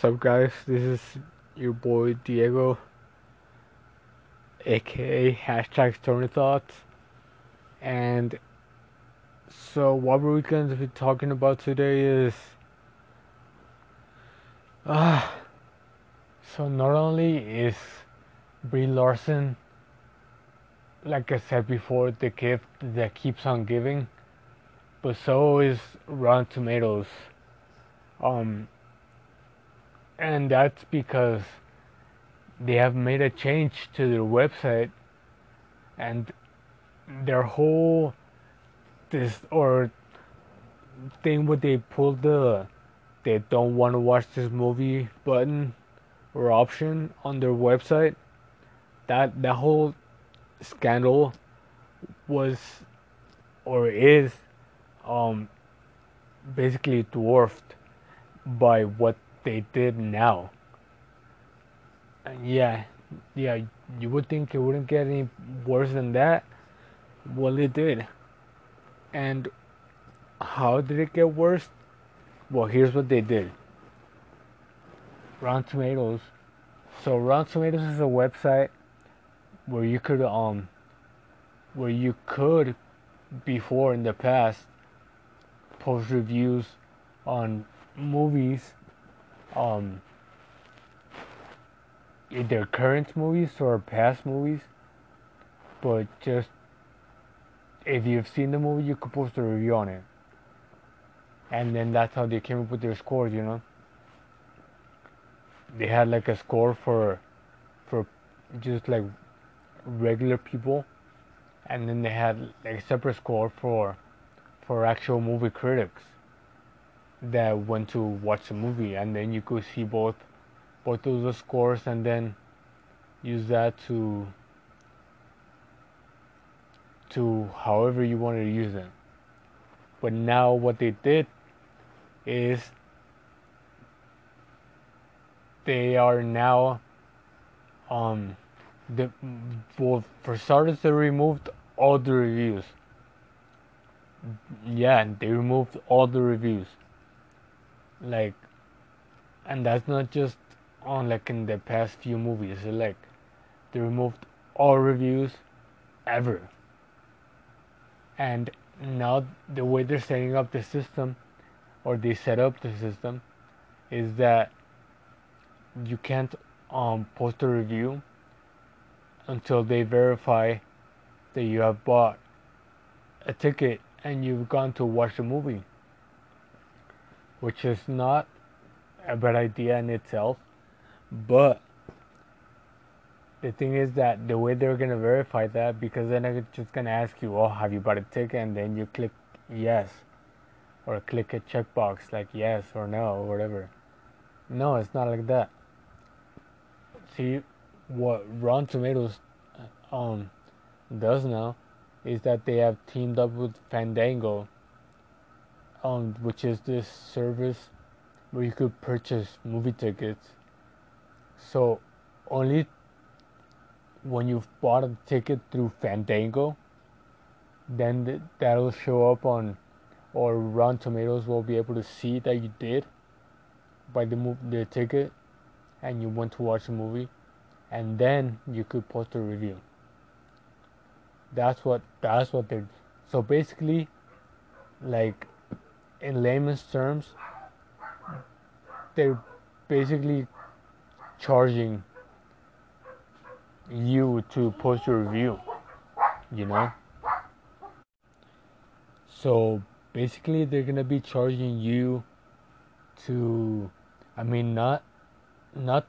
What's up, guys? This is your boy Diego, aka hashtag Stoner Thoughts. And so, what we're going to be talking about today is. Ah. so, not only is Brie Larson, like I said before, the gift that keeps on giving, but so is Rotten Tomatoes. Um, and that's because they have made a change to their website and their whole this or thing where they pulled the they don't want to watch this movie button or option on their website. That that whole scandal was or is um basically dwarfed by what they did now. And yeah, yeah, you would think it wouldn't get any worse than that. Well, it did. And how did it get worse? Well, here's what they did. Rotten Tomatoes. So Rotten Tomatoes is a website where you could um where you could before in the past post reviews on movies um, either current movies or past movies, but just if you've seen the movie, you could post a review on it. And then that's how they came up with their scores, you know. They had like a score for for just like regular people and then they had like a separate score for for actual movie critics that went to watch the movie, and then you could see both both of the scores, and then use that to to however you wanted to use them But now what they did is they are now um the well for starters they removed all the reviews. Yeah, they removed all the reviews like and that's not just on like in the past few movies like they removed all reviews ever. And now the way they're setting up the system or they set up the system is that you can't um, post a review until they verify that you have bought a ticket and you've gone to watch the movie which is not a bad idea in itself. But the thing is that the way they're gonna verify that, because then they're just gonna ask you, "Oh, have you bought a ticket?" and then you click yes, or click a checkbox like yes or no or whatever. No, it's not like that. See, what Rotten Tomatoes um does now is that they have teamed up with Fandango um, which is this service where you could purchase movie tickets. So only when you've bought a ticket through Fandango, then th- that'll show up on, or Rotten Tomatoes will be able to see that you did buy the move the ticket, and you went to watch the movie, and then you could post a review. That's what that's what they're. So basically, like in layman's terms, they're basically charging you to post your review, you know? So basically, they're gonna be charging you to, I mean, not, not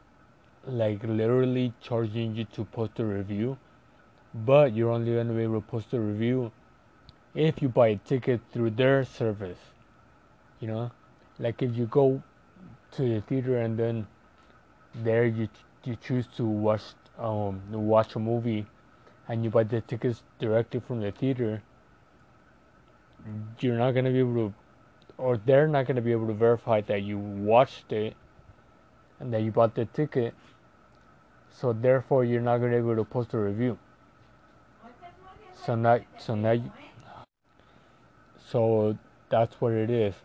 like literally charging you to post a review, but you're only gonna be able to post a review if you buy a ticket through their service you know? Like if you go to the theater and then there you you choose to watch um watch a movie and you buy the tickets directly from the theater you're not gonna be able to or they're not gonna be able to verify that you watched it and that you bought the ticket. So therefore you're not gonna be able to post a review. So now so now you, so that's what it is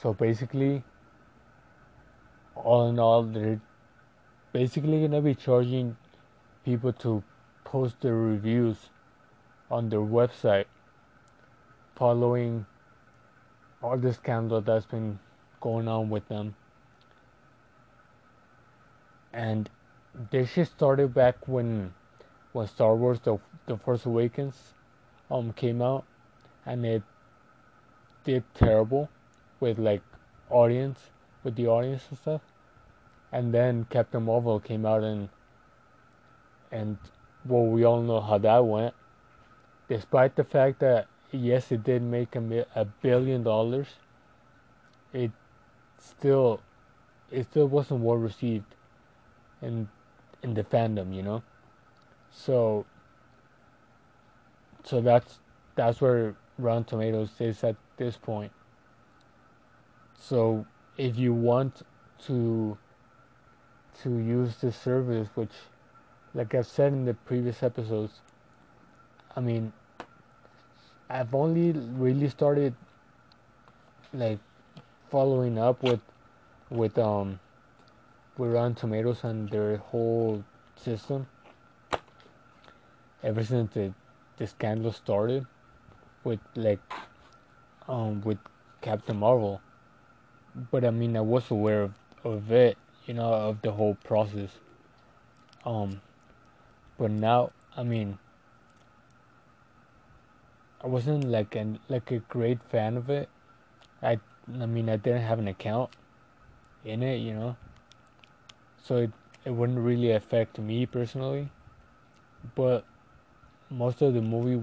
so basically, all in all, they're basically gonna be charging people to post their reviews on their website following all the scandal that's been going on with them. And this shit started back when when Star Wars the the Force Awakens um came out and it did terrible with like audience with the audience and stuff. And then Captain Marvel came out and and well we all know how that went. Despite the fact that yes it did make a, a billion dollars, it still it still wasn't well received in in the fandom, you know. So so that's that's where Rotten Tomatoes is at this point. So if you want to to use this service, which like I've said in the previous episodes, I mean I've only really started like following up with with um with Rotten Tomatoes and their whole system ever since the, the scandal started with like um with Captain Marvel. But I mean I was aware of, of it, you know, of the whole process. Um but now I mean I wasn't like an like a great fan of it. I I mean I didn't have an account in it, you know. So it it wouldn't really affect me personally. But most of the movie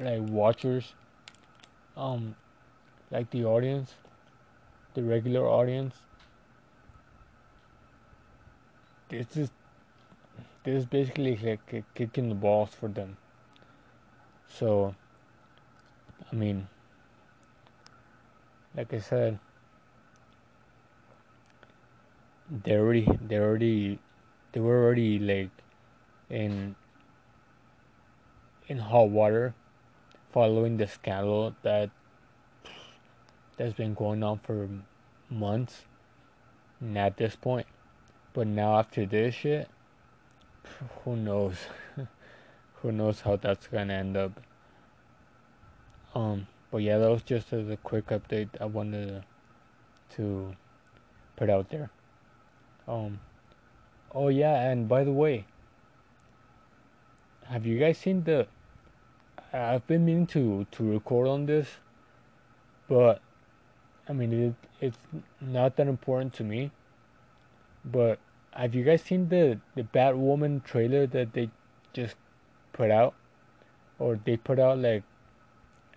like watchers um like the audience the regular audience? This is this is basically like a kick in the balls for them. So I mean, like I said, they already they already they were already like in in hot water following the scandal that that's been going on for months at this point but now after this shit who knows who knows how that's gonna end up um, but yeah, that was just as a quick update I wanted to put out there. Um, oh yeah, and by the way, have you guys seen the? I've been meaning to to record on this, but I mean it, it's not that important to me. But have you guys seen the the Batwoman trailer that they just put out, or they put out like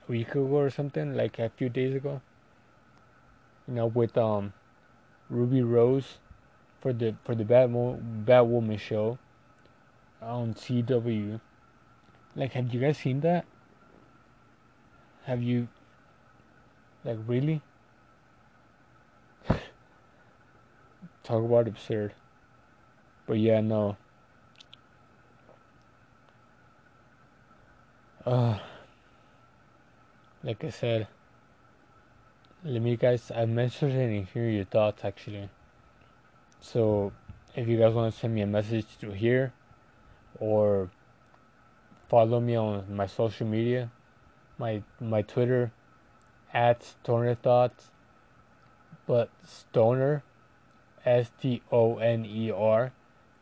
a week ago or something, like a few days ago. You know, with um Ruby Rose for the for the Batmo- Batwoman show on CW. Like, have you guys seen that? Have you? Like, really? Talk about absurd. But yeah, no. Uh like I said, let me guys, I'm interested in hear your thoughts actually. So if you guys want to send me a message through here or follow me on my social media, my my Twitter at Stoner Thoughts, but Stoner, S T O N E R,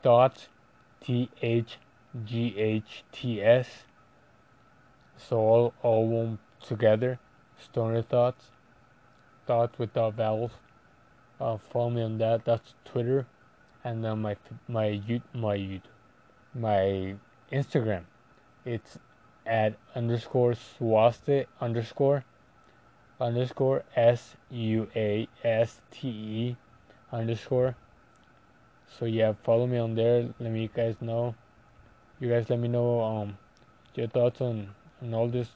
Thoughts, T H G H T S. So all all one together. Stoner Thoughts. Thoughts without vowels. Uh, follow me on that. That's Twitter, and then my my my my Instagram. It's at underscore suaste underscore underscore S U A S T E underscore. So yeah, follow me on there. Let me you guys know. You guys let me know um your thoughts on on all this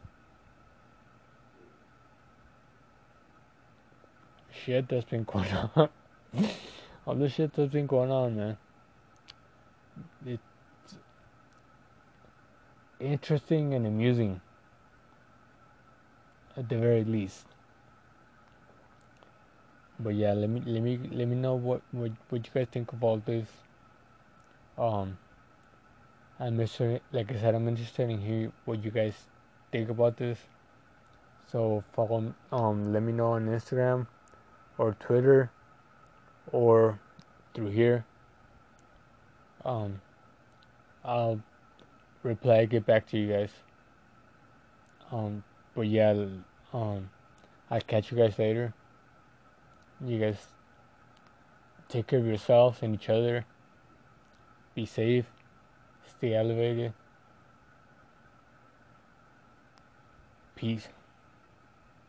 shit that's been going on. All the shit that's been going on, man. It's interesting and amusing. At the very least. But yeah, let me let me let me know what what, what you guys think of all this. Um, I'm interested, like I said, I'm interested in hear what you guys think about this. So follow, um, let me know on Instagram or Twitter or through here. Um, I'll reply, get back to you guys. Um, but yeah, um, I'll catch you guys later. You guys take care of yourselves and each other. Be safe. Stay elevated. Peace.